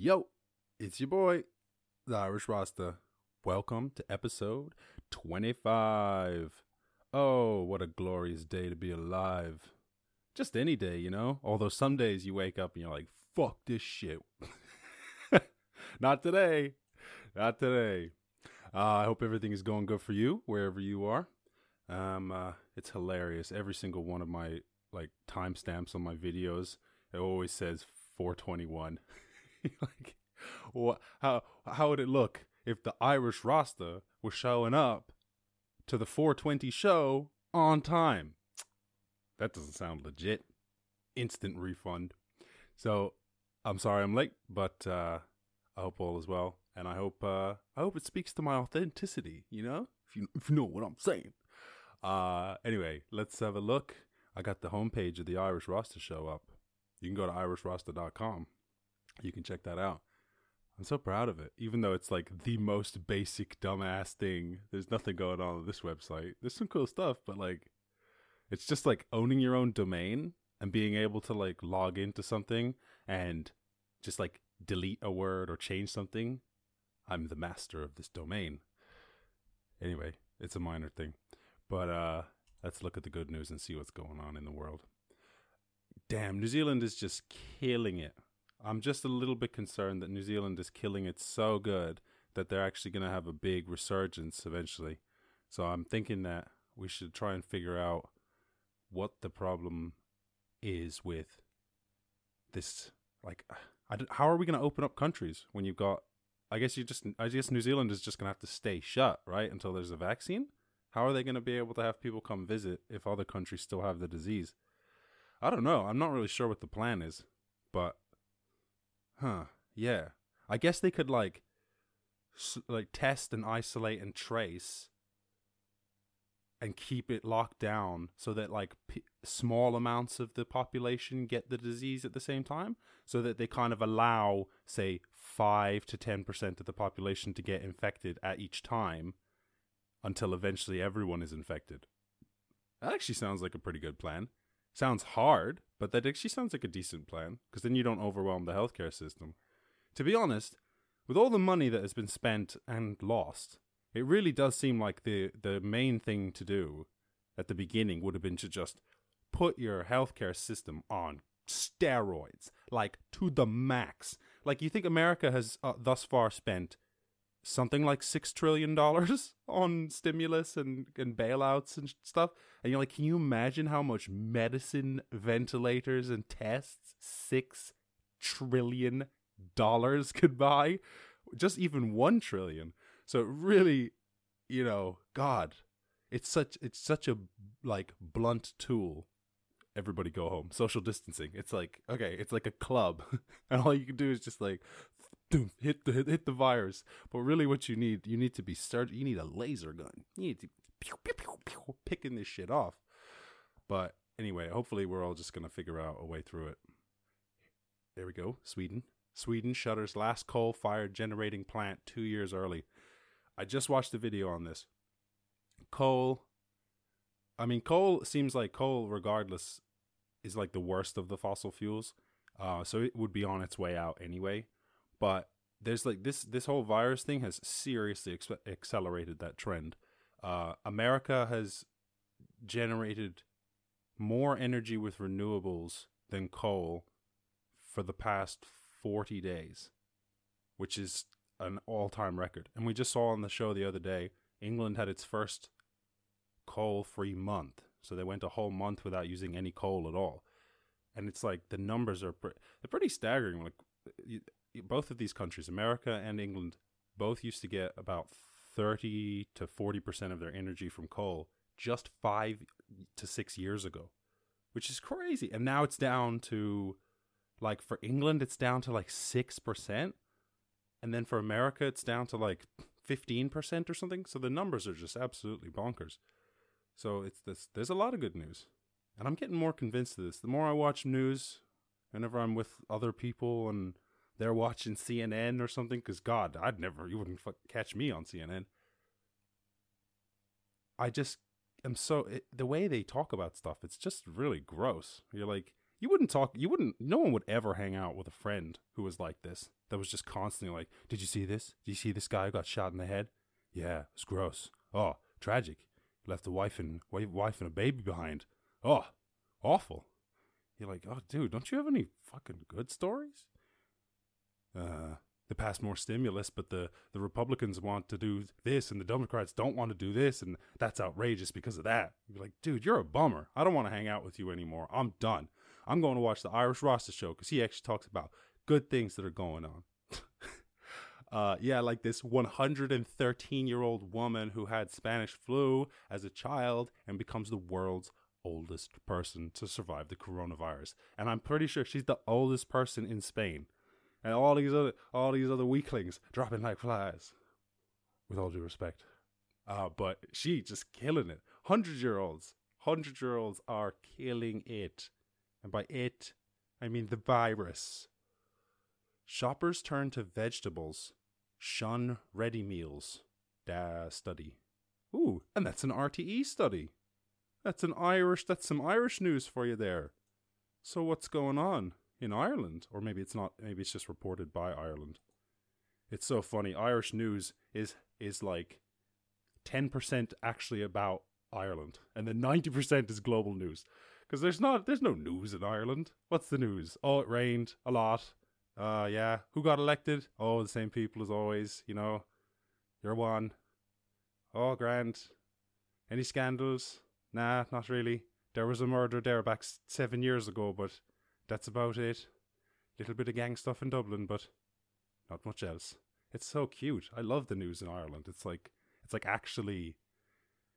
Yo, it's your boy, the Irish Rasta. Welcome to episode 25. Oh, what a glorious day to be alive. Just any day, you know? Although some days you wake up and you're like, fuck this shit. Not today. Not today. Uh, I hope everything is going good for you, wherever you are. Um, uh, it's hilarious. Every single one of my like timestamps on my videos, it always says 421. like, what? How how would it look if the Irish Rasta was showing up to the 420 show on time? That doesn't sound legit. Instant refund. So I'm sorry I'm late, but uh, I hope all is well, and I hope uh, I hope it speaks to my authenticity. You know, if you if you know what I'm saying. Uh, anyway, let's have a look. I got the homepage of the Irish Rasta show up. You can go to irishrasta.com. You can check that out. I'm so proud of it, even though it's like the most basic dumbass thing. There's nothing going on on this website. There's some cool stuff, but like, it's just like owning your own domain and being able to like log into something and just like delete a word or change something. I'm the master of this domain. Anyway, it's a minor thing. But uh let's look at the good news and see what's going on in the world. Damn, New Zealand is just killing it. I'm just a little bit concerned that New Zealand is killing it so good that they're actually going to have a big resurgence eventually. So I'm thinking that we should try and figure out what the problem is with this like how are we going to open up countries when you've got I guess you just I guess New Zealand is just going to have to stay shut, right, until there's a vaccine? How are they going to be able to have people come visit if other countries still have the disease? I don't know. I'm not really sure what the plan is, but huh, yeah. I guess they could like s- like test and isolate and trace and keep it locked down so that like p- small amounts of the population get the disease at the same time so that they kind of allow say 5 to 10% of the population to get infected at each time until eventually everyone is infected. That actually sounds like a pretty good plan. Sounds hard, but that actually sounds like a decent plan because then you don't overwhelm the healthcare system. To be honest, with all the money that has been spent and lost, it really does seem like the the main thing to do at the beginning would have been to just put your healthcare system on steroids, like to the max. Like you think America has uh, thus far spent something like six trillion dollars on stimulus and, and bailouts and stuff. And you're like, can you imagine how much medicine, ventilators, and tests six trillion dollars could buy? Just even one trillion. So really, you know, God, it's such it's such a like blunt tool. Everybody go home. Social distancing. It's like okay, it's like a club, and all you can do is just like doom, hit the hit the virus. But really, what you need, you need to be start. You need a laser gun. You need to pew, pew, pew, pew, picking this shit off. But anyway, hopefully, we're all just gonna figure out a way through it. There we go. Sweden. Sweden shutters last coal-fired generating plant two years early. I just watched the video on this. Coal. I mean, coal seems like coal, regardless, is like the worst of the fossil fuels. Uh, so it would be on its way out anyway but there's like this this whole virus thing has seriously ex- accelerated that trend. Uh, America has generated more energy with renewables than coal for the past 40 days, which is an all-time record. And we just saw on the show the other day, England had its first coal-free month. So they went a whole month without using any coal at all. And it's like the numbers are pre- they're pretty staggering. Like both of these countries, America and England, both used to get about 30 to 40% of their energy from coal just five to six years ago, which is crazy. And now it's down to, like, for England, it's down to like 6%. And then for America, it's down to like 15% or something. So the numbers are just absolutely bonkers. So it's this, there's a lot of good news. And I'm getting more convinced of this. The more I watch news, whenever I'm with other people and they're watching CNN or something. Because God, I'd never, you wouldn't catch me on CNN. I just am so it, the way they talk about stuff. It's just really gross. You're like, you wouldn't talk. You wouldn't. No one would ever hang out with a friend who was like this. That was just constantly like, "Did you see this? Did you see this guy who got shot in the head? Yeah, it's gross. Oh, tragic. Left a wife and wife and a baby behind. Oh, awful." You're like, "Oh, dude, don't you have any fucking good stories?" Uh, they pass more stimulus, but the, the Republicans want to do this and the Democrats don't want to do this, and that's outrageous because of that. You're like, dude, you're a bummer. I don't want to hang out with you anymore. I'm done. I'm going to watch the Irish Rasta show because he actually talks about good things that are going on. uh, yeah, like this 113 year old woman who had Spanish flu as a child and becomes the world's oldest person to survive the coronavirus. And I'm pretty sure she's the oldest person in Spain and all these other all these other weaklings dropping like flies. With all due respect, uh, but she just killing it. Hundred year olds, hundred year olds are killing it, and by it, I mean the virus. Shoppers turn to vegetables, shun ready meals. Da study. Ooh, and that's an RTE study. That's an Irish. That's some Irish news for you there. So what's going on? In Ireland, or maybe it's not. Maybe it's just reported by Ireland. It's so funny. Irish news is is like ten percent actually about Ireland, and then ninety percent is global news. Because there's not there's no news in Ireland. What's the news? Oh, it rained a lot. Uh, yeah. Who got elected? Oh, the same people as always. You know, you're one. Oh, grand. Any scandals? Nah, not really. There was a murder there back seven years ago, but that's about it. Little bit of gang stuff in Dublin, but not much else. It's so cute. I love the news in Ireland. It's like it's like actually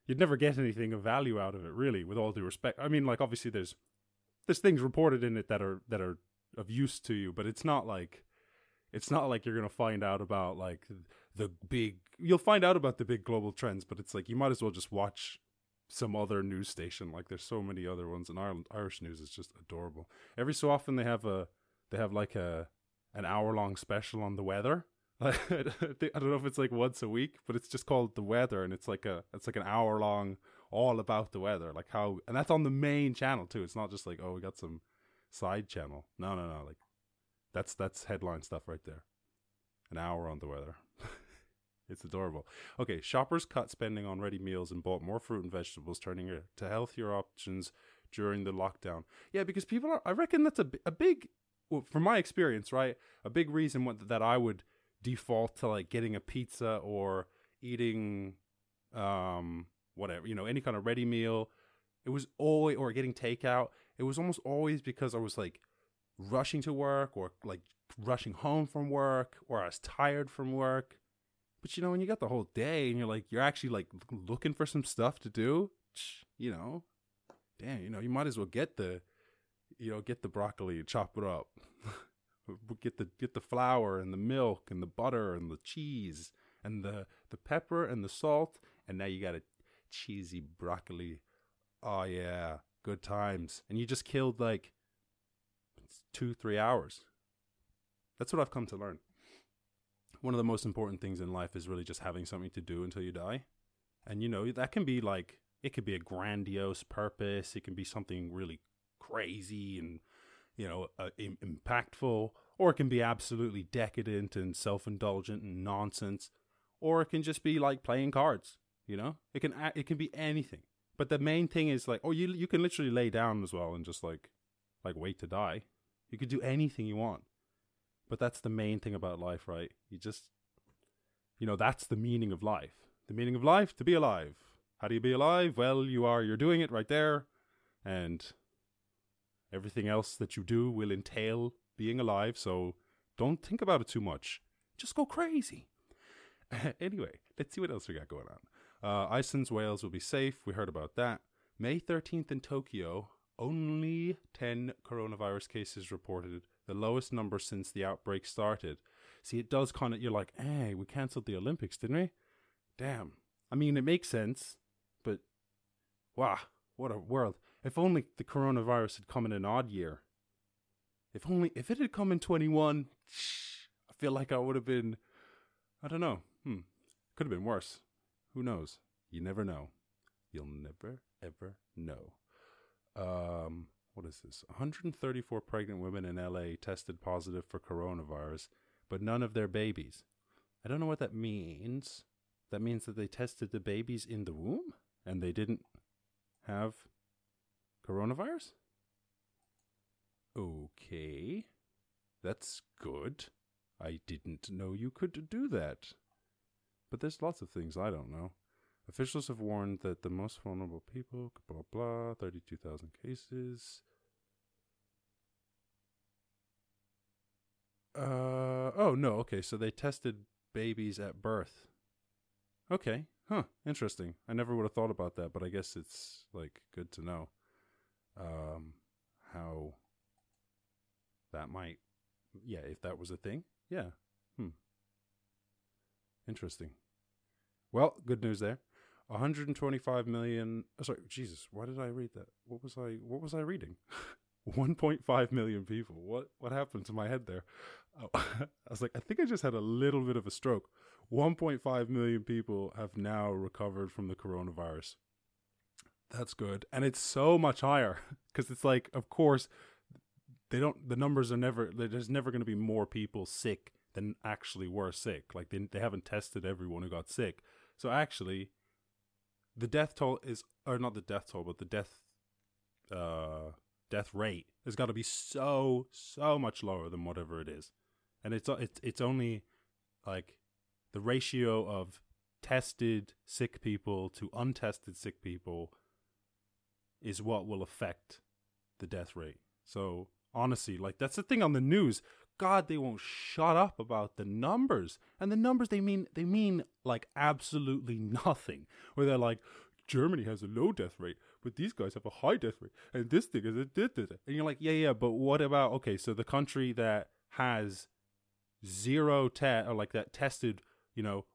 you'd never get anything of value out of it, really, with all due respect. I mean, like obviously there's there's things reported in it that are that are of use to you, but it's not like it's not like you're gonna find out about like the big you'll find out about the big global trends, but it's like you might as well just watch some other news station. Like there's so many other ones in Ireland. Irish news is just adorable. Every so often they have a they have like a an hour long special on the weather. I don't know if it's like once a week, but it's just called the weather, and it's like a it's like an hour long all about the weather, like how, and that's on the main channel too. It's not just like oh we got some side channel. No, no, no. Like that's that's headline stuff right there. An hour on the weather. It's adorable. Okay, shoppers cut spending on ready meals and bought more fruit and vegetables, turning to healthier options during the lockdown. Yeah, because people are, I reckon that's a, a big, well, from my experience, right? A big reason what, that I would default to like getting a pizza or eating, um, whatever, you know, any kind of ready meal. It was always, or getting takeout. It was almost always because I was like rushing to work or like rushing home from work or I was tired from work but you know, when you got the whole day and you're like, you're actually like looking for some stuff to do, you know, damn, you know, you might as well get the, you know, get the broccoli and chop it up. get the get the flour and the milk and the butter and the cheese and the the pepper and the salt and now you got a cheesy broccoli. Oh yeah, good times. And you just killed like 2 3 hours. That's what I've come to learn one of the most important things in life is really just having something to do until you die. And you know, that can be like it could be a grandiose purpose, it can be something really crazy and you know, uh, Im- impactful, or it can be absolutely decadent and self-indulgent and nonsense, or it can just be like playing cards, you know? It can it can be anything. But the main thing is like, oh, you you can literally lay down as well and just like like wait to die. You could do anything you want. But that's the main thing about life, right? You just, you know, that's the meaning of life. The meaning of life, to be alive. How do you be alive? Well, you are, you're doing it right there. And everything else that you do will entail being alive. So don't think about it too much. Just go crazy. anyway, let's see what else we got going on. Uh, Iceland's whales will be safe. We heard about that. May 13th in Tokyo, only 10 coronavirus cases reported the lowest number since the outbreak started. See, it does kind of, you're like, hey, we cancelled the Olympics, didn't we? Damn. I mean, it makes sense, but wow, what a world. If only the coronavirus had come in an odd year. If only, if it had come in 21, I feel like I would have been, I don't know. Hmm. Could have been worse. Who knows? You never know. You'll never, ever know. Um, what is this? 134 pregnant women in LA tested positive for coronavirus, but none of their babies. I don't know what that means. That means that they tested the babies in the womb and they didn't have coronavirus? Okay. That's good. I didn't know you could do that. But there's lots of things I don't know. Officials have warned that the most vulnerable people, blah, blah, 32,000 cases. Uh, oh, no, okay, so they tested babies at birth. Okay, huh, interesting. I never would have thought about that, but I guess it's, like, good to know um, how that might, yeah, if that was a thing. Yeah, hmm. Interesting. Well, good news there. 125 million. Oh, sorry, Jesus. Why did I read that? What was I? What was I reading? 1.5 million people. What? What happened to my head there? Oh, I was like, I think I just had a little bit of a stroke. 1.5 million people have now recovered from the coronavirus. That's good, and it's so much higher because it's like, of course, they don't. The numbers are never. There's never going to be more people sick than actually were sick. Like they they haven't tested everyone who got sick. So actually, the death toll is or not the death toll, but the death uh death rate has got to be so so much lower than whatever it is, and it's it's it's only like the ratio of tested sick people to untested sick people is what will affect the death rate. So honestly, like that's the thing on the news. God, they won't shut up about the numbers. And the numbers they mean they mean like absolutely nothing. Where they're like, Germany has a low death rate, but these guys have a high death rate, and this thing is a da. and you're like, yeah, yeah, but what about okay? So the country that has zero test or like that tested, you know,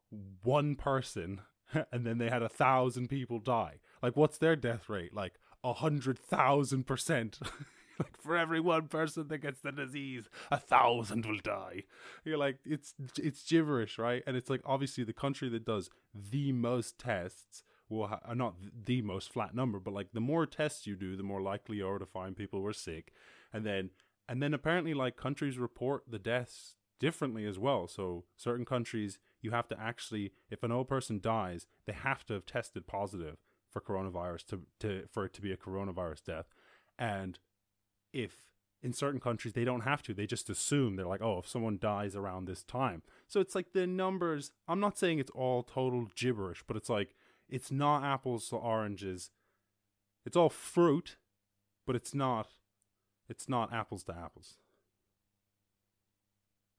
one person, and then they had a thousand people die. Like, what's their death rate? Like a hundred thousand percent. like for every one person that gets the disease, a thousand will die. You're like, it's it's gibberish, right? And it's like obviously the country that does the most tests will ha- uh, not the most flat number, but like the more tests you do, the more likely you are to find people who are sick, and then and then apparently like countries report the deaths differently as well. So certain countries you have to actually, if an old person dies, they have to have tested positive for coronavirus to to for it to be a coronavirus death, and if in certain countries they don't have to they just assume they're like oh if someone dies around this time. So it's like the numbers i'm not saying it's all total gibberish but it's like it's not apples to oranges. It's all fruit but it's not it's not apples to apples.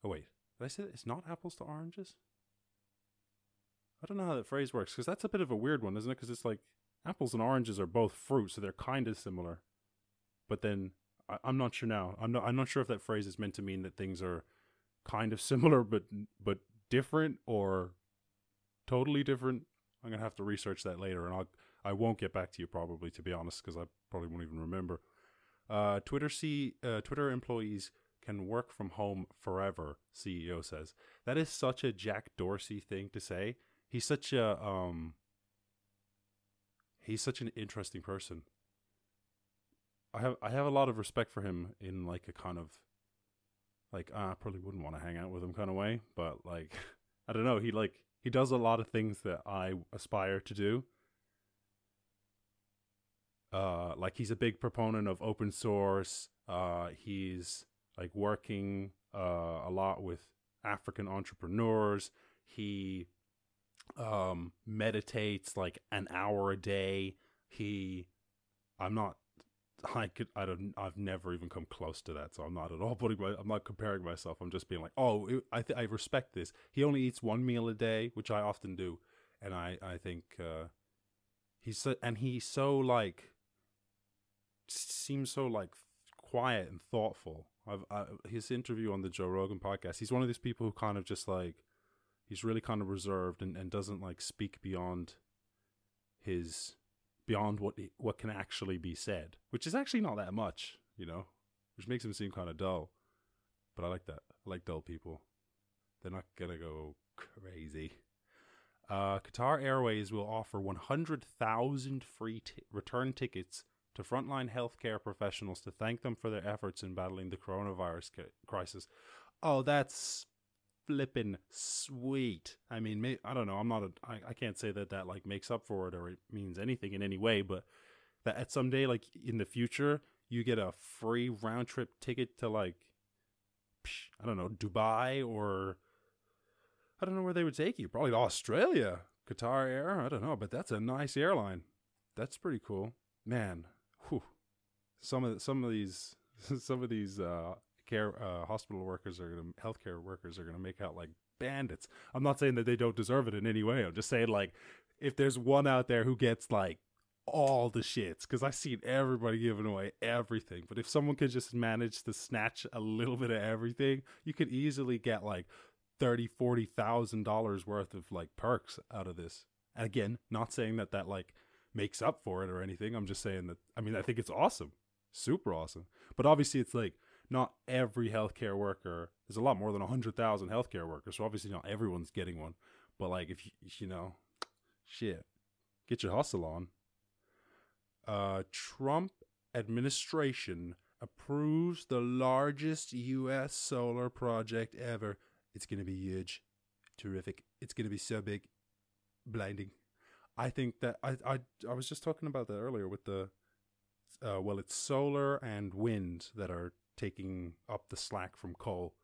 Oh wait did i say that? it's not apples to oranges? I don't know how that phrase works because that's a bit of a weird one isn't it? Because it's like apples and oranges are both fruit so they're kind of similar but then I, am not sure now. I'm not. I'm not sure if that phrase is meant to mean that things are kind of similar but but different or totally different. I'm gonna have to research that later, and I'll I won't get back to you probably to be honest because I probably won't even remember. Uh, Twitter C uh, Twitter employees can work from home forever. CEO says that is such a Jack Dorsey thing to say. He's such a um. He's such an interesting person. I have I have a lot of respect for him in like a kind of like uh, I probably wouldn't want to hang out with him kind of way, but like I don't know, he like he does a lot of things that I aspire to do. Uh like he's a big proponent of open source. Uh he's like working uh a lot with African entrepreneurs. He um meditates like an hour a day. He I'm not I could, I don't, I've never even come close to that, so I'm not at all putting my, I'm not comparing myself. I'm just being like, oh, I, th- I respect this. He only eats one meal a day, which I often do, and I, I think, uh, he's so, and he's so like, seems so like quiet and thoughtful. I've, I, his interview on the Joe Rogan podcast, he's one of these people who kind of just like, he's really kind of reserved and, and doesn't like speak beyond his beyond what what can actually be said, which is actually not that much, you know, which makes him seem kind of dull. But I like that. I like dull people. They're not gonna go crazy. Uh, Qatar Airways will offer 100,000 free t- return tickets to frontline healthcare professionals to thank them for their efforts in battling the coronavirus ca- crisis. Oh, that's flippin' sweet. I mean, I don't know. I'm not a. I, I can't say that that like makes up for it or it means anything in any way, but that at someday, like in the future, you get a free round trip ticket to like, I don't know, Dubai or I don't know where they would take you. Probably Australia, Qatar Air. I don't know, but that's a nice airline. That's pretty cool, man. Whew. Some of some of these some of these uh, care uh, hospital workers are gonna healthcare workers are gonna make out like bandits. I'm not saying that they don't deserve it in any way. I'm just saying like if there's one out there who gets like all the shits because I've seen everybody giving away everything. But if someone could just manage to snatch a little bit of everything, you could easily get like thirty, forty thousand dollars worth of like perks out of this. And again, not saying that that like makes up for it or anything. I'm just saying that I mean I think it's awesome, super awesome. But obviously, it's like not every healthcare worker. There's a lot more than hundred thousand healthcare workers, so obviously not everyone's getting one. But like if you you know, shit, get your hustle on uh, Trump administration approves the largest U.S. solar project ever. It's to be huge, terrific. It's to be so big, blinding. I think that I I I was just talking about that earlier with the, uh, well, it's solar and wind that are taking up the slack from coal.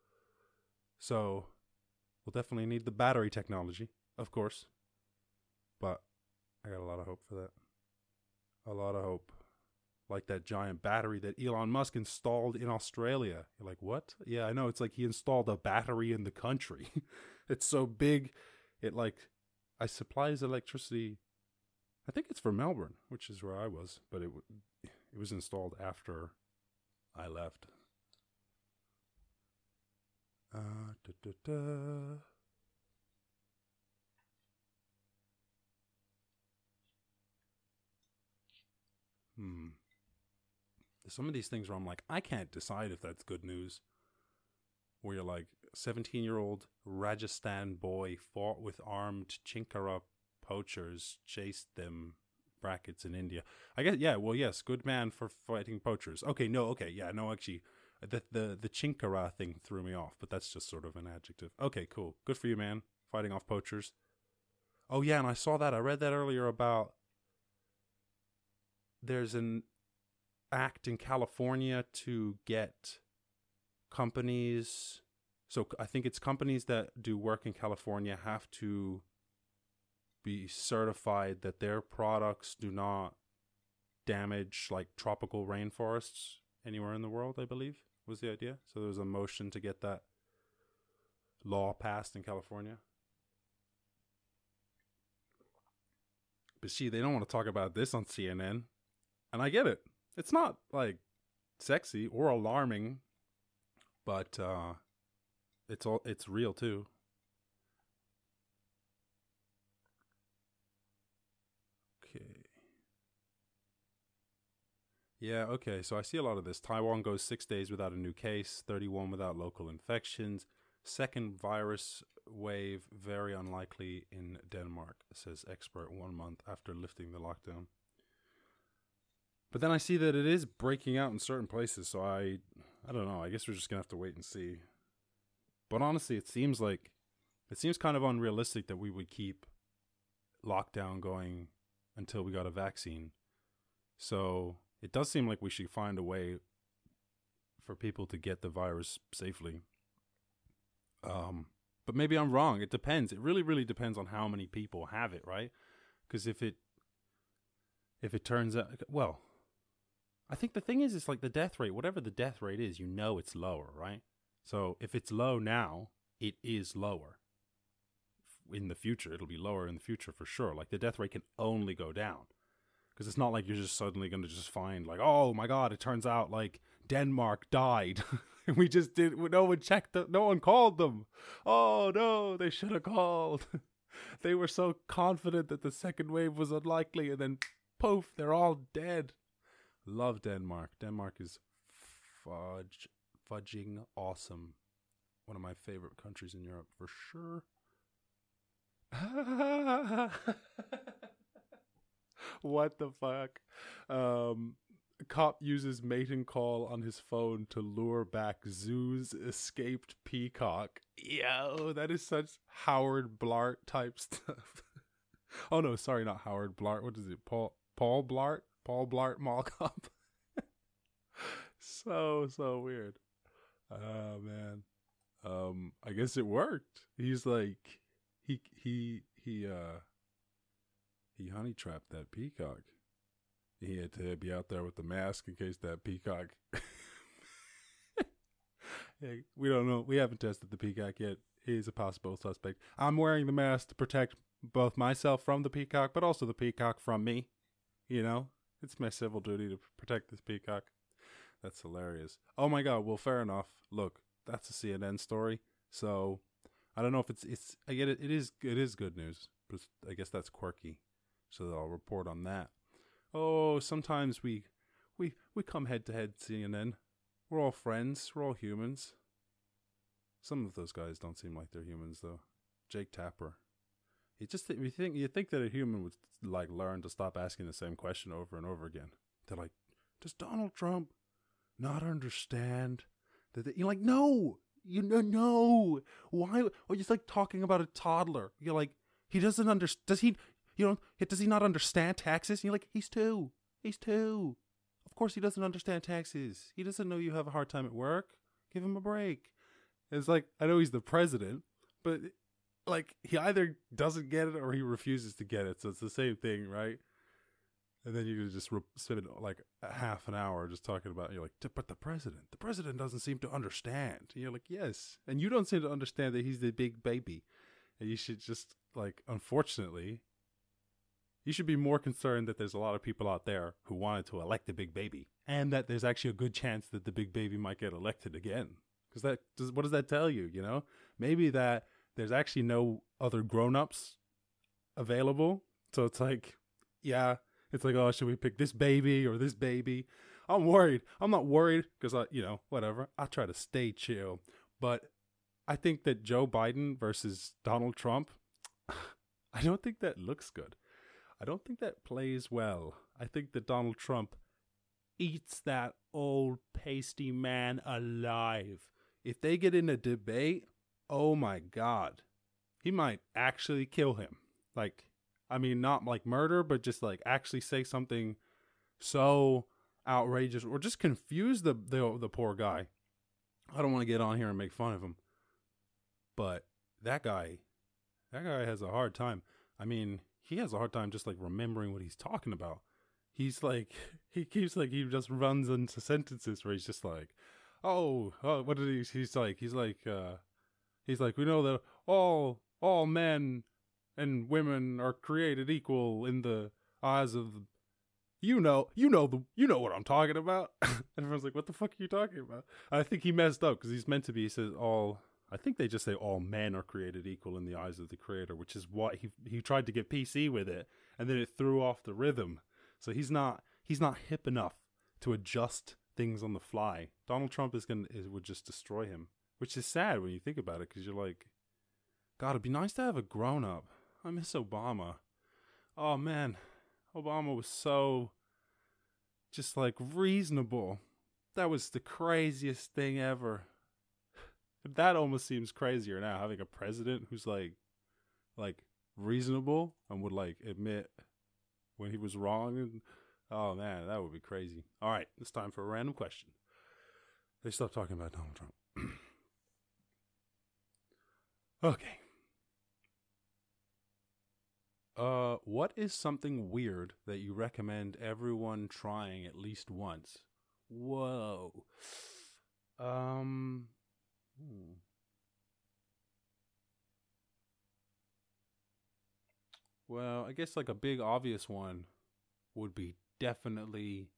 So, we'll definitely need the battery technology, of course. But I got a lot of hope for that a lot of hope. Like that giant battery that Elon Musk installed in Australia. You're like, what? Yeah, I know. It's like he installed a battery in the country. it's so big. It like, I supplies electricity. I think it's for Melbourne, which is where I was, but it it was installed after I left. Uh, da, da, da. Hmm. Some of these things where I'm like, I can't decide if that's good news. Where you're like, 17 year old Rajasthan boy fought with armed Chinkara poachers, chased them brackets in India. I guess yeah, well yes, good man for fighting poachers. Okay, no, okay, yeah, no actually the the the Chinkara thing threw me off, but that's just sort of an adjective. Okay, cool. Good for you, man. Fighting off poachers. Oh yeah, and I saw that. I read that earlier about there's an act in California to get companies so I think it's companies that do work in California have to be certified that their products do not damage like tropical rainforests anywhere in the world, I believe was the idea. So there was a motion to get that law passed in California. But see, they don't want to talk about this on CNN. And I get it. It's not like sexy or alarming, but uh it's all it's real too. Okay. Yeah, okay. So I see a lot of this. Taiwan goes 6 days without a new case, 31 without local infections. Second virus wave very unlikely in Denmark, says expert 1 month after lifting the lockdown. But then I see that it is breaking out in certain places, so I I don't know. I guess we're just gonna have to wait and see. But honestly, it seems like it seems kind of unrealistic that we would keep lockdown going until we got a vaccine. So it does seem like we should find a way for people to get the virus safely. Um, but maybe I'm wrong. It depends. It really, really depends on how many people have it, right? Because if it if it turns out well, I think the thing is, it's like the death rate, whatever the death rate is, you know it's lower, right? So if it's low now, it is lower. In the future, it'll be lower in the future for sure. Like the death rate can only go down because it's not like you're just suddenly going to just find like, oh my god, it turns out like Denmark died. we just did. No one checked. No one called them. Oh no, they should have called. they were so confident that the second wave was unlikely, and then poof, they're all dead. Love Denmark. Denmark is fudge fudging awesome. One of my favorite countries in Europe for sure. what the fuck? Um cop uses mating call on his phone to lure back zoo's escaped peacock. Yo, that is such Howard Blart type stuff. oh no, sorry, not Howard Blart. What is it? Paul Paul Blart? Paul Blart Mall Cop. so so weird. Oh man. Um I guess it worked. He's like he he he uh he honey trapped that peacock. He had to be out there with the mask in case that peacock. hey, we don't know. We haven't tested the peacock yet. He's a possible suspect. I'm wearing the mask to protect both myself from the peacock, but also the peacock from me. You know, it's my civil duty to protect this peacock. That's hilarious. Oh my god. Well, fair enough. Look, that's a CNN story. So I don't know if it's it's. I get it. It is it is good news. But I guess that's quirky. So I'll report on that. Oh, sometimes we we we come head to head CNN. We're all friends. We're all humans. Some of those guys don't seem like they're humans though. Jake Tapper. You just you think you think that a human would like learn to stop asking the same question over and over again. They're like, does Donald Trump not understand that? They, you're like, no, you know, no. Why? Or just like talking about a toddler. You're like, he doesn't understand. Does he? You know, does he not understand taxes? And you're like, he's two. He's two. Of course he doesn't understand taxes. He doesn't know you have a hard time at work. Give him a break. It's like, I know he's the president, but like he either doesn't get it or he refuses to get it. So it's the same thing, right? And then you just re- spend like half an hour just talking about. You're like, but the president, the president doesn't seem to understand. And you're like, yes, and you don't seem to understand that he's the big baby, and you should just like, unfortunately, you should be more concerned that there's a lot of people out there who wanted to elect the big baby, and that there's actually a good chance that the big baby might get elected again. Because that does what does that tell you? You know, maybe that there's actually no other grown-ups available, so it's like, yeah, it's like, oh, should we pick this baby or this baby? I'm worried. I'm not worried because I, you know, whatever. I try to stay chill, but I think that Joe Biden versus Donald Trump, I don't think that looks good. I don't think that plays well. I think that Donald Trump eats that old pasty man alive. If they get in a debate, oh my god. He might actually kill him. Like I mean not like murder, but just like actually say something so outrageous or just confuse the the, the poor guy. I don't want to get on here and make fun of him. But that guy that guy has a hard time. I mean, he has a hard time just like remembering what he's talking about. He's like he keeps like he just runs into sentences where he's just like, "Oh, oh what did he?" He's like, he's like, uh, he's like, we know that all all men and women are created equal in the eyes of the, you know, you know the, you know what I'm talking about. and everyone's like, "What the fuck are you talking about?" I think he messed up because he's meant to be. He says all I think they just say all men are created equal in the eyes of the creator, which is what he he tried to get PC with it, and then it threw off the rhythm. So he's not he's not hip enough to adjust things on the fly. Donald Trump is gonna would just destroy him, which is sad when you think about it, because you're like, God, it'd be nice to have a grown up. I miss Obama. Oh man, Obama was so just like reasonable. That was the craziest thing ever that almost seems crazier now having a president who's like like reasonable and would like admit when he was wrong and oh man that would be crazy. All right it's time for a random question. They stopped talking about donald trump. Okay. Uh what is something weird that you recommend everyone trying at least once? Whoa. Um Well, I guess like a big obvious one would be definitely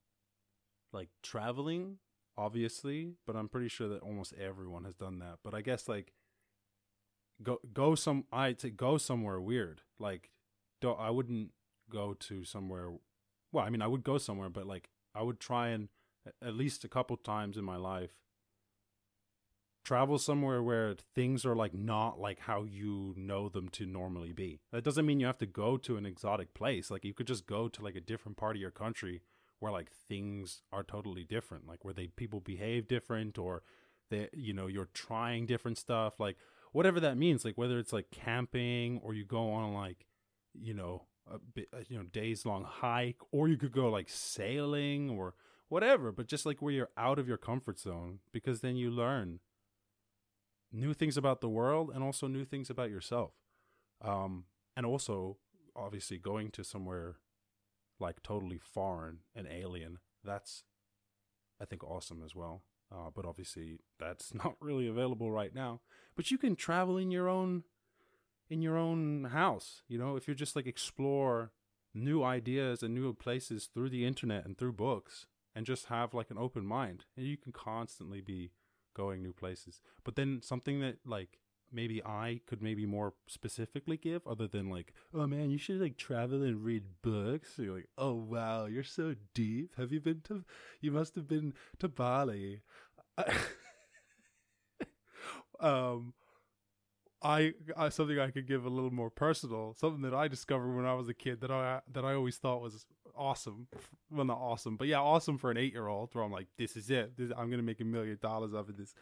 like traveling, obviously, but I'm pretty sure that almost everyone has done that. But I guess like go go some I'd say go somewhere weird. Like don't I wouldn't go to somewhere well, I mean I would go somewhere, but like I would try and at least a couple times in my life travel somewhere where things are like not like how you know them to normally be. That doesn't mean you have to go to an exotic place. Like you could just go to like a different part of your country where like things are totally different, like where they people behave different or that you know you're trying different stuff, like whatever that means, like whether it's like camping or you go on like you know a bit, uh, you know days long hike or you could go like sailing or whatever, but just like where you're out of your comfort zone because then you learn new things about the world and also new things about yourself. Um, and also, obviously, going to somewhere like totally foreign and alien, that's, I think, awesome as well. Uh, but obviously, that's not really available right now. But you can travel in your own in your own house you know if you're just like explore new ideas and new places through the internet and through books and just have like an open mind and you can constantly be going new places. But then something that like maybe i could maybe more specifically give other than like oh man you should like travel and read books. You're like oh wow you're so deep. Have you been to you must have been to bali. Um I, I something I could give a little more personal, something that I discovered when I was a kid that I that I always thought was awesome. Well, not awesome, but yeah, awesome for an eight year old. Where I'm like, this is it. This, I'm gonna make a million dollars off of this.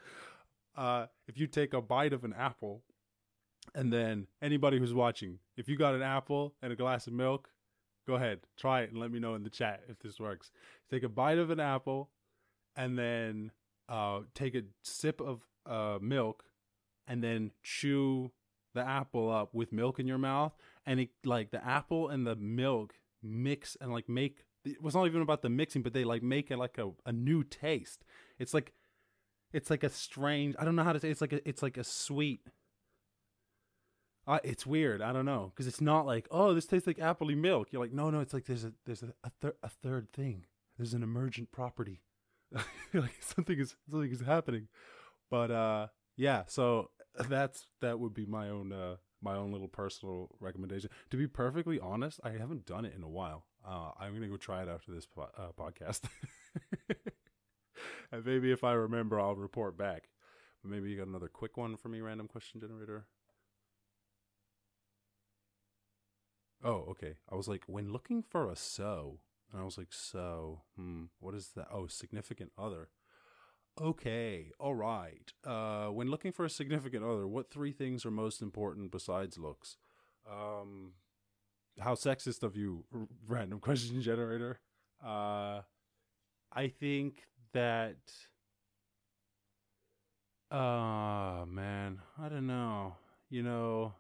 Uh, if you take a bite of an apple, and then anybody who's watching, if you got an apple and a glass of milk, go ahead, try it and let me know in the chat if this works. Take a bite of an apple, and then uh, take a sip of uh, milk and then chew the apple up with milk in your mouth and it like the apple and the milk mix and like make it was not even about the mixing but they like make it like a, a new taste. It's like it's like a strange i don't know how to say it's like a, it's like a sweet uh, it's weird i don't know because it's not like oh this tastes like appley milk. You're like no no it's like there's a there's a, a, thir- a third thing. There's an emergent property. Like something is something is happening. But uh yeah so that's that would be my own uh my own little personal recommendation. To be perfectly honest i haven't done it in a while. Uh i'm gonna go try it after this po- uh, podcast. And maybe if i remember i'll report back. But maybe you got another quick one for me random question generator? Oh okay. I was like when looking for a so and i was like so hmm what is that? Oh significant other Okay, all right. Uh, when looking for a significant other, what three things are most important besides looks? Um, how sexist of you, r- random question generator. Uh, I think that. Uh, man, I don't know. You know,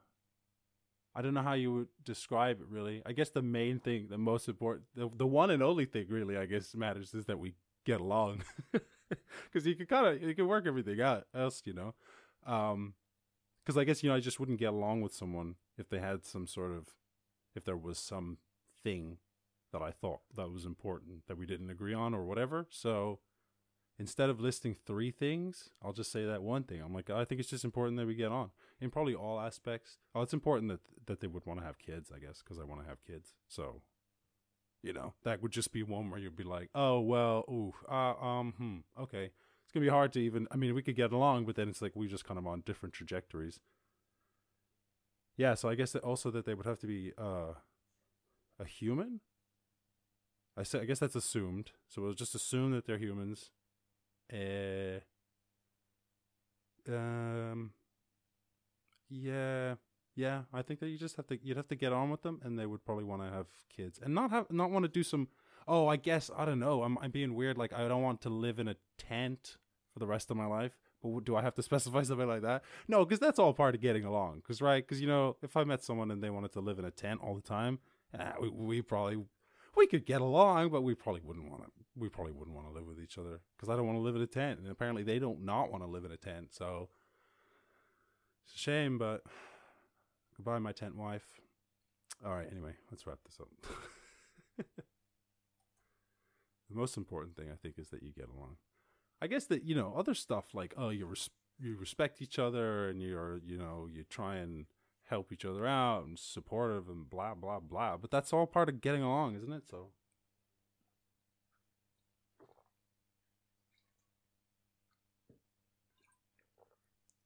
I don't know how you would describe it really. I guess the main thing, the most important, the, the one and only thing really, I guess matters is that we get along. because you could kind of you could work everything out else, you know. Um, because I guess you know I just wouldn't get along with someone if they had some sort of if there was some thing that I thought that was important that we didn't agree on or whatever. So instead of listing three things, I'll just say that one thing. I'm like, I think it's just important that we get on in probably all aspects. Oh, it's important that that they would want to have kids, I guess, because I want to have kids. So you know, that would just be one where you'd be like, oh well, ooh, uh, um, hmm, okay. It's gonna be hard to even. I mean, we could get along, but then it's like we just kind of on different trajectories. Yeah, so I guess that also that they would have to be uh, a human. I say, I guess that's assumed. So we'll just assume that they're humans. Uh, um, yeah, yeah, I think that you just have to you'd have to get on with them, and they would probably want to have kids and not have not want to do some. Oh, I guess I don't know. I'm I'm being weird. Like I don't want to live in a tent for the rest of my life. But do I have to specify something like that? No, because that's all part of getting along. Because right, because you know, if I met someone and they wanted to live in a tent all the time, eh, we, we probably we could get along, but we probably wouldn't want to. We probably wouldn't want to live with each other because I don't want to live in a tent, and apparently they don't not want to live in a tent. So it's a shame, but Goodbye, my tent wife. All right, anyway, let's wrap this up. the most important thing I think is that you get along. I guess that you know other stuff like oh you res- you respect each other and you're you know you try and help each other out and supportive and blah blah blah. But that's all part of getting along, isn't it? So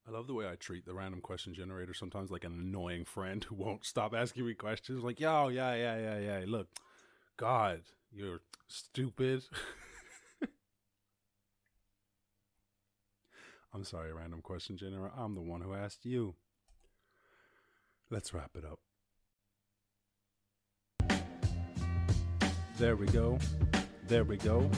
I love the way I treat the random question generator sometimes like an annoying friend who won't stop asking me questions. Like, yo, yeah, yeah, yeah, yeah. Look, God, You're stupid. I'm sorry, random question generator. I'm the one who asked you. Let's wrap it up. There we go. There we go.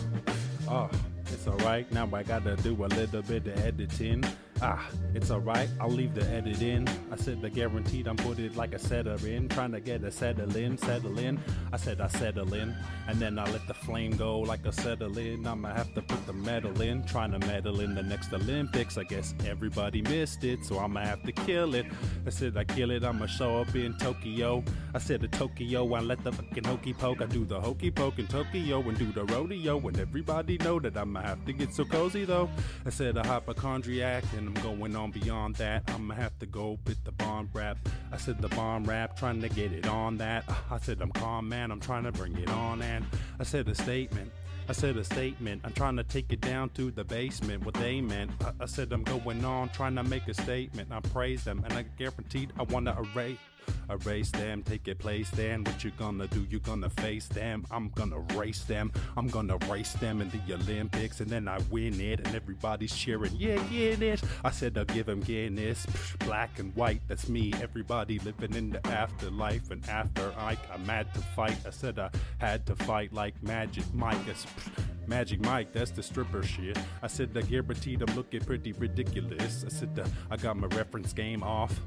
Oh, it's alright. Now I gotta do a little bit of editing. Ah, it's alright, I'll leave the edit in. I said the guaranteed I'm put it like a setter in. Trying to get a settle in, settle in. I said I settle in. And then I let the flame go like a settle in. I'ma have to put the medal in. Trying to medal in the next Olympics. I guess everybody missed it, so I'ma have to kill it. I said I kill it, I'ma show up in Tokyo. I said to Tokyo, I let the fucking hokey poke. I do the hokey poke in Tokyo and do the rodeo. And everybody know that I'ma have to get so cozy though. I said a hypochondriac and I'm going on beyond that. I'ma have to go with the bomb rap. I said the bomb rap, trying to get it on that. Uh, I said I'm calm, man, I'm trying to bring it on. And I said a statement. I said a statement. I'm trying to take it down to the basement. What they meant. I, I said I'm going on, trying to make a statement. I praise them, and I guaranteed I wanna erase erase them, take a place then. What you gonna do? You gonna face them? I'm gonna race them. I'm gonna race them in the Olympics, and then I win it, and everybody's cheering. Yeah, Guinness. I said I'll give them Guinness. Black and white, that's me. Everybody living in the afterlife, and after I'm mad to fight. I said I had to fight like Magic Mike. That's Magic Mike, that's the stripper shit. I said the guaranteed I'm looking pretty ridiculous. I said I got my reference game off.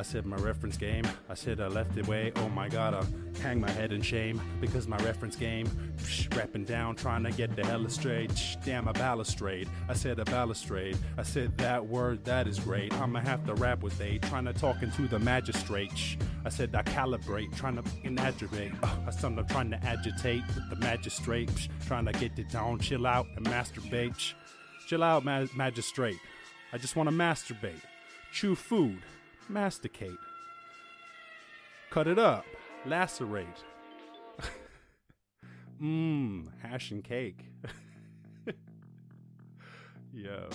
I said my reference game. I said I left it way. Oh my god, I hang my head in shame because my reference game. Psh, rapping down, trying to get the hell straight. Psh, damn, a balustrade. I said a balustrade. I said that word, that is great. I'ma have to rap with they trying to talk into the magistrate. Shh. I said I calibrate, trying to agitate. Uh, I said I'm trying to agitate with the magistrate. Psh, trying to get it down, chill out and masturbate. Chill out, ma- magistrate. I just want to masturbate. Chew food masticate, cut it up, lacerate. Mmm, hash and cake. Yo.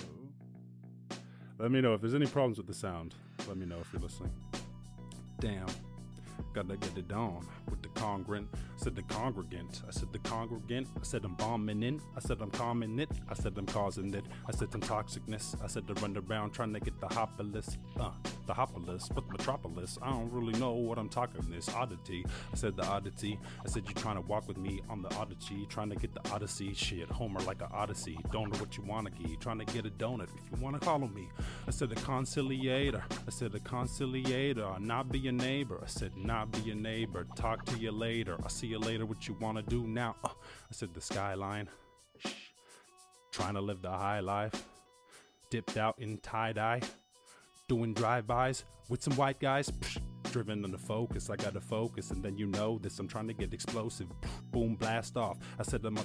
Let me know if there's any problems with the sound. Let me know if you're listening. Damn. Gotta get it on with the congruent. Said the congregant. I said the congregant. I said I'm bombing in. I said I'm calming it. I said I'm causing it. I said some toxicness. I said to run around trying to get the hopulus. Uh, the hopulus, but the metropolis. I don't really know what I'm talking this oddity. I said the oddity. I said you trying to walk with me on the oddity, trying to get the odyssey shit. Homer like a odyssey. Don't know what you wanna get. Trying to get a donut if you wanna call me. I said the conciliator. I said the conciliator. Not be a neighbor. I said not be a neighbor. Talk to you later. I'll see you later. What you wanna do now? Uh, I said the skyline. Shh. Trying to live the high life. Dipped out in tie dye doing drive-bys with some white guys. Psh, driven on the focus, I gotta focus, and then you know this. I'm trying to get explosive. Boom, blast off. I said I'm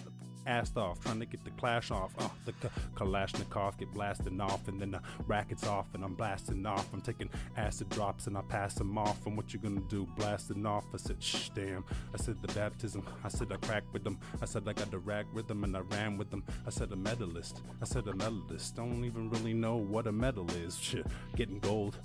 assed off, trying to get the clash off. Oh, the K- Kalashnikov get blasting off, and then the rackets off, and I'm blasting off. I'm taking acid drops and I pass them off. And what you gonna do? Blasting off. I said, shh, damn. I said the baptism. I said I cracked with them. I said I got the rag rhythm and I ran with them. I said a medalist. I said a medalist. Don't even really know what a medal is. Shit, getting gold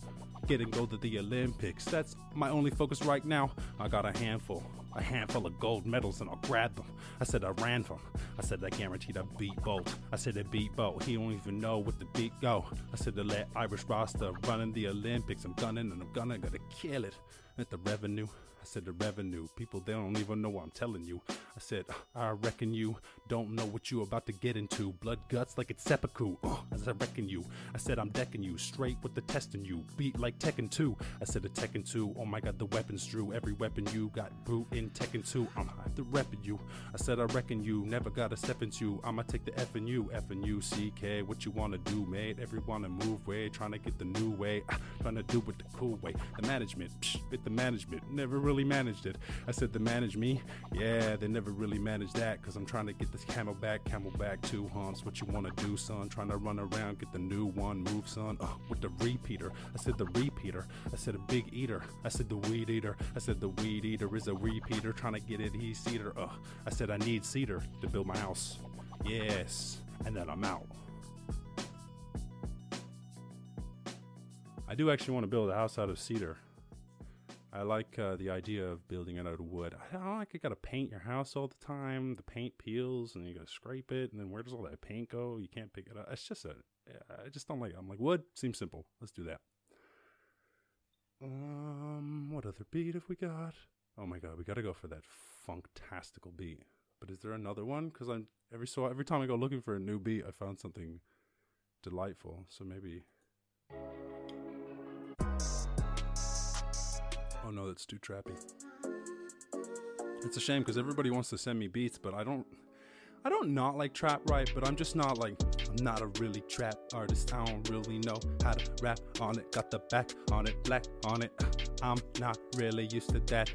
getting gold at the Olympics. That's my only focus right now. I got a handful, a handful of gold medals, and I'll grab them. I said I ran from. I said I guaranteed I beat Bolt. I said I beat Bolt. He don't even know what the beat go. I said to let Irish Rasta run in the Olympics. I'm gunning and I'm gonna gotta kill it. At the revenue, I said the revenue. People, they don't even know what I'm telling you. I said, I reckon you don't know what you about to get into. Blood guts like it's seppuku. Uh, as I reckon you. I said, I'm decking you. Straight with the testing you. Beat like Tekken 2. I said, a Tekken 2. Oh my god, the weapons drew. Every weapon you got brute in Tekken 2. I'm at the repping you. I said, I reckon you never got a step into. I'ma take the F and you. F and you, CK. What you wanna do, mate? Everyone to move way. Trying to get the new way. Ah, trying to do it the cool way. The management. Psh, the management. Never really managed it. I said, the manage me? Yeah, they never really managed that. Cause I'm trying to get this camelback, camelback two humps. What you wanna do, son? Trying to run around, get the new one, move, son. Uh, with the repeater. I said, the repeater. I said, a big eater. I said, the weed eater. I said, the weed eater is a repeater. Trying to get it, he's cedar. Uh, I said, I need cedar to build my house. Yes. And then I'm out. I do actually want to build a house out of cedar. I like uh, the idea of building it out of wood. I don't like you got to paint your house all the time. The paint peels and you got to scrape it, and then where does all that paint go? You can't pick it up. It's just a. I just don't like it. I'm like wood seems simple. Let's do that. Um, what other beat have we got? Oh my god, we got to go for that funktastical beat. But is there another one? Because I'm every so every time I go looking for a new beat, I found something delightful. So maybe. Oh no, that's too trappy. It's a shame because everybody wants to send me beats, but I don't. I don't not like trap right, but I'm just not like I'm not a really trap artist. I don't really know how to rap on it. Got the back on it, black on it. I'm not really used to that.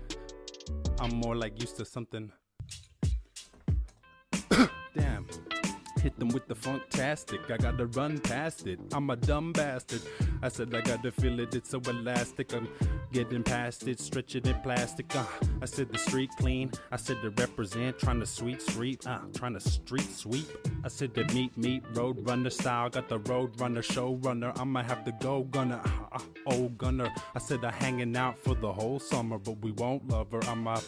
I'm more like used to something. Damn. Hit them with the funktastic. I gotta run past it. I'm a dumb bastard. I said I gotta feel it. It's so elastic. I'm getting past it, stretching it plastic. Uh, I said the street clean. I said to represent, trying to sweet street, uh, trying to street sweep. I said to meet meet road runner style. Got the road runner show runner. I'ma have to go gunner, uh, uh, old gunner. I said I'm hanging out for the whole summer, but we won't love her. I'ma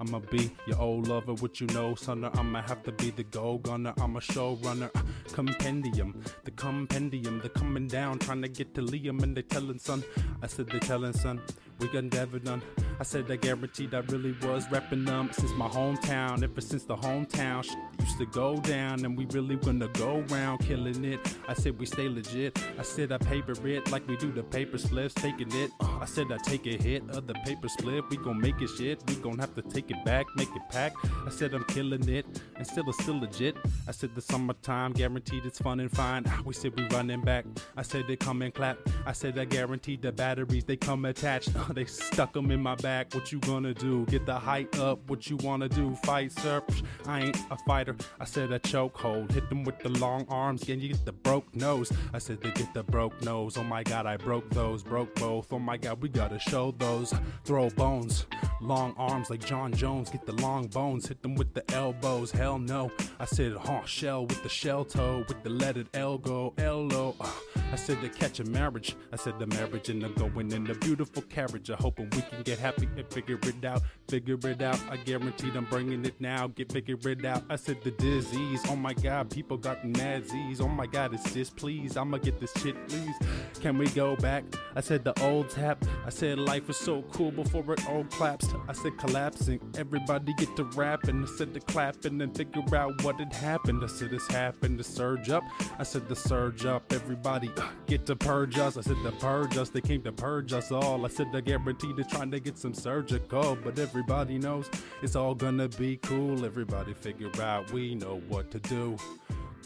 I'ma be your old lover, what you know, sonner. I'ma have to be the go gunner. I'm a show runner, uh, compendium, the compendium. They're coming down, trying to get to Liam, and they telling son. I said they telling son we got never done. I said I guaranteed I really was repping them since my hometown. Ever since the hometown shit used to go down, and we really gonna go round killing it. I said we stay legit. I said I paper it like we do the paper spliffs, taking it. Uh, I said I take a hit of the paper split. We gon' make it shit. We gon' have to take it back, make it pack. I said I'm killing it, and still it's still legit. I said the summertime guaranteed it's fun and fine. We said we running back. I said they come and clap. I said I guaranteed the batteries they come attached. they stuck them in my back. What you gonna do? Get the height up. What you wanna do? Fight, sir? I ain't a fighter. I said a chokehold. Hit them with the long arms. and you get the broke nose. I said they get the broke nose. Oh my god, I broke those. Broke both. Oh my god, we gotta show those. Throw bones. Long arms like Jon Jones. Get the long bones. Hit them with the elbows. Hell no. I said, huh, shell with the shell toe. With the leaded elbow. L-O. Uh, I said to catch a marriage. I said the marriage and I'm going in the beautiful carriage. I hoping we can get happy and figure it out. Figure it out. I guaranteed I'm bringing it now. Get figure it out. I said the disease. Oh my god, people got mad Z's. Oh my god, it's this please. I'ma get this shit please. Can we go back? I said the old tap. I said life was so cool before it all collapsed. I said collapsing. Everybody get to rapping. I said the clapping and figure out what had happened. I said this happened to surge up. I said the surge up. Everybody get to purge us. I said to purge us. They came to purge us all. I said I guaranteed to trying to get some surgical, but everybody knows it's all gonna be cool. Everybody figure out we know what to do.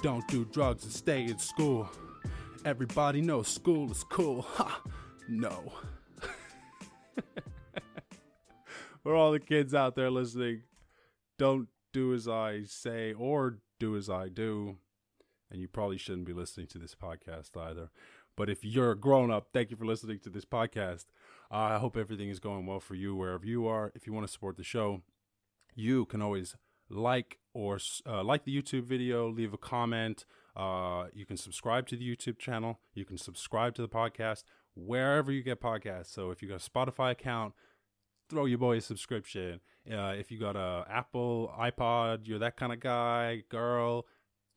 Don't do drugs and stay in school. Everybody knows school is cool. Ha! No. For all the kids out there listening, don't do as I say or do as I do. And you probably shouldn't be listening to this podcast either. But if you're a grown up, thank you for listening to this podcast. Uh, I hope everything is going well for you wherever you are. If you want to support the show, you can always like or uh, like the YouTube video, leave a comment. Uh, you can subscribe to the YouTube channel. You can subscribe to the podcast wherever you get podcasts. So if you got a Spotify account, throw your boy a subscription. Uh, if you got a Apple iPod, you're that kind of guy, girl.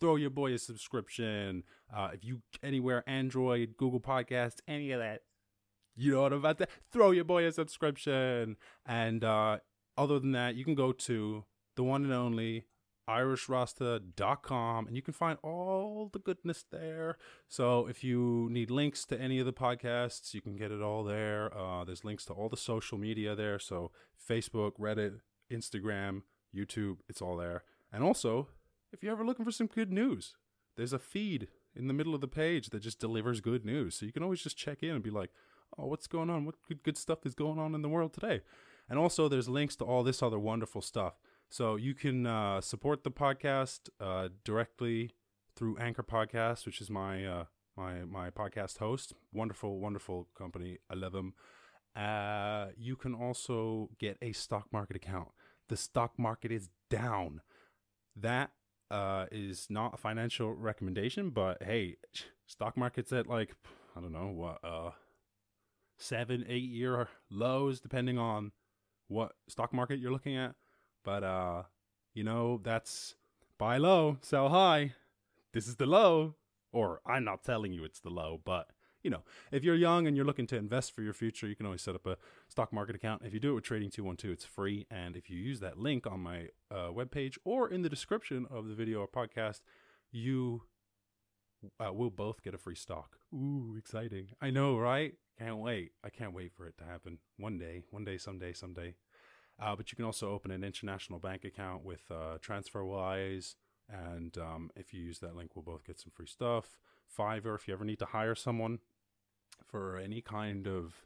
Throw your boy a subscription. Uh, if you anywhere Android, Google Podcasts, any of that, you know what I'm about to throw your boy a subscription. And uh, other than that, you can go to the one and only irishrasta.com and you can find all the goodness there. So if you need links to any of the podcasts, you can get it all there. Uh, there's links to all the social media there. So Facebook, Reddit, Instagram, YouTube, it's all there. And also, if you're ever looking for some good news, there's a feed in the middle of the page that just delivers good news. So you can always just check in and be like, oh, what's going on? What good, good stuff is going on in the world today? And also, there's links to all this other wonderful stuff. So you can uh, support the podcast uh, directly through Anchor Podcast, which is my uh, my my podcast host. Wonderful, wonderful company. I love them. Uh, you can also get a stock market account. The stock market is down. That uh, is not a financial recommendation, but hey, stock market's at like I don't know what uh seven, eight year lows, depending on what stock market you're looking at. But uh, you know, that's buy low, sell high. This is the low. Or I'm not telling you it's the low, but you know, if you're young and you're looking to invest for your future, you can always set up a stock market account. If you do it with Trading 212, it's free. And if you use that link on my uh, webpage or in the description of the video or podcast, you uh, will both get a free stock. Ooh, exciting. I know, right? Can't wait. I can't wait for it to happen one day, one day, someday, someday. Uh, but you can also open an international bank account with uh, TransferWise. And um, if you use that link, we'll both get some free stuff. Fiverr, if you ever need to hire someone for any kind of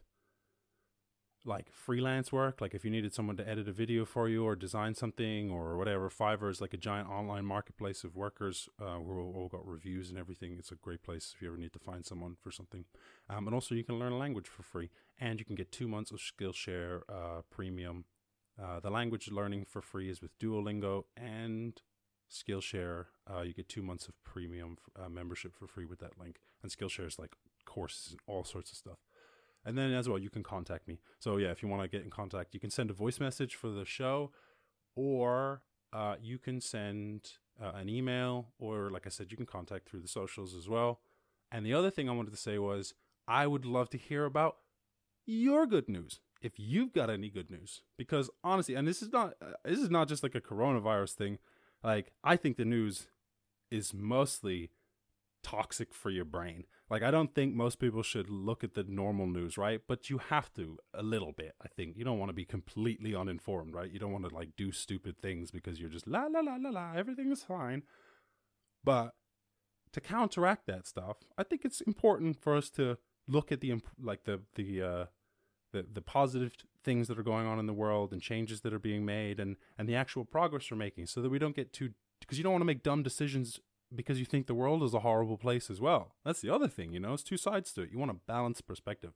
like freelance work, like if you needed someone to edit a video for you or design something or whatever, Fiverr is like a giant online marketplace of workers uh, where we've all got reviews and everything. It's a great place if you ever need to find someone for something. Um, and also, you can learn a language for free, and you can get two months of Skillshare uh, Premium. Uh, the language learning for free is with Duolingo and Skillshare. Uh, you get two months of premium uh, membership for free with that link, and Skillshare is like courses and all sorts of stuff. And then as well, you can contact me. So yeah, if you want to get in contact, you can send a voice message for the show, or uh, you can send uh, an email, or like I said, you can contact through the socials as well. And the other thing I wanted to say was, I would love to hear about your good news. If you've got any good news, because honestly, and this is not uh, this is not just like a coronavirus thing. Like I think the news is mostly toxic for your brain. Like I don't think most people should look at the normal news, right? But you have to a little bit. I think you don't want to be completely uninformed, right? You don't want to like do stupid things because you're just la la la la la, everything is fine. But to counteract that stuff, I think it's important for us to look at the like the the uh the the positive things that are going on in the world and changes that are being made and and the actual progress we're making so that we don't get too because you don't want to make dumb decisions because you think the world is a horrible place as well. That's the other thing, you know, it's two sides to it. You want a balanced perspective.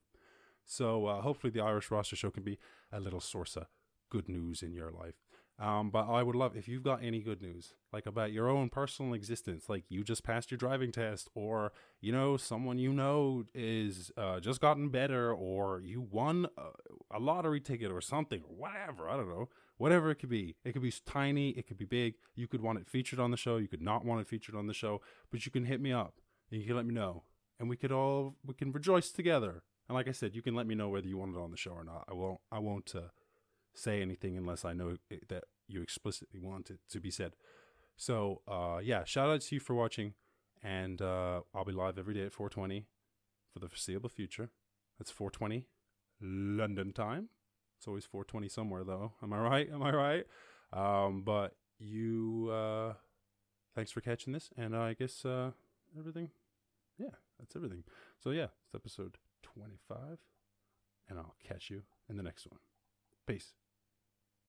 So uh, hopefully the Irish Rasta Show can be a little source of good news in your life. Um, but I would love if you've got any good news, like about your own personal existence, like you just passed your driving test, or you know someone you know is uh, just gotten better, or you won a, a lottery ticket or something, or whatever. I don't know whatever it could be. It could be tiny, it could be big. You could want it featured on the show, you could not want it featured on the show, but you can hit me up and you can let me know. And we could all we can rejoice together. And like I said, you can let me know whether you want it on the show or not. I won't I won't uh, say anything unless I know that you explicitly want it to be said. So, uh, yeah, shout out to you for watching and uh, I'll be live every day at 420 for the foreseeable future. That's 420 London time. It's always 420 somewhere though. Am I right? Am I right? Um, but you, uh, thanks for catching this. And I guess, uh, everything. Yeah, that's everything. So yeah, it's episode 25 and I'll catch you in the next one. Peace.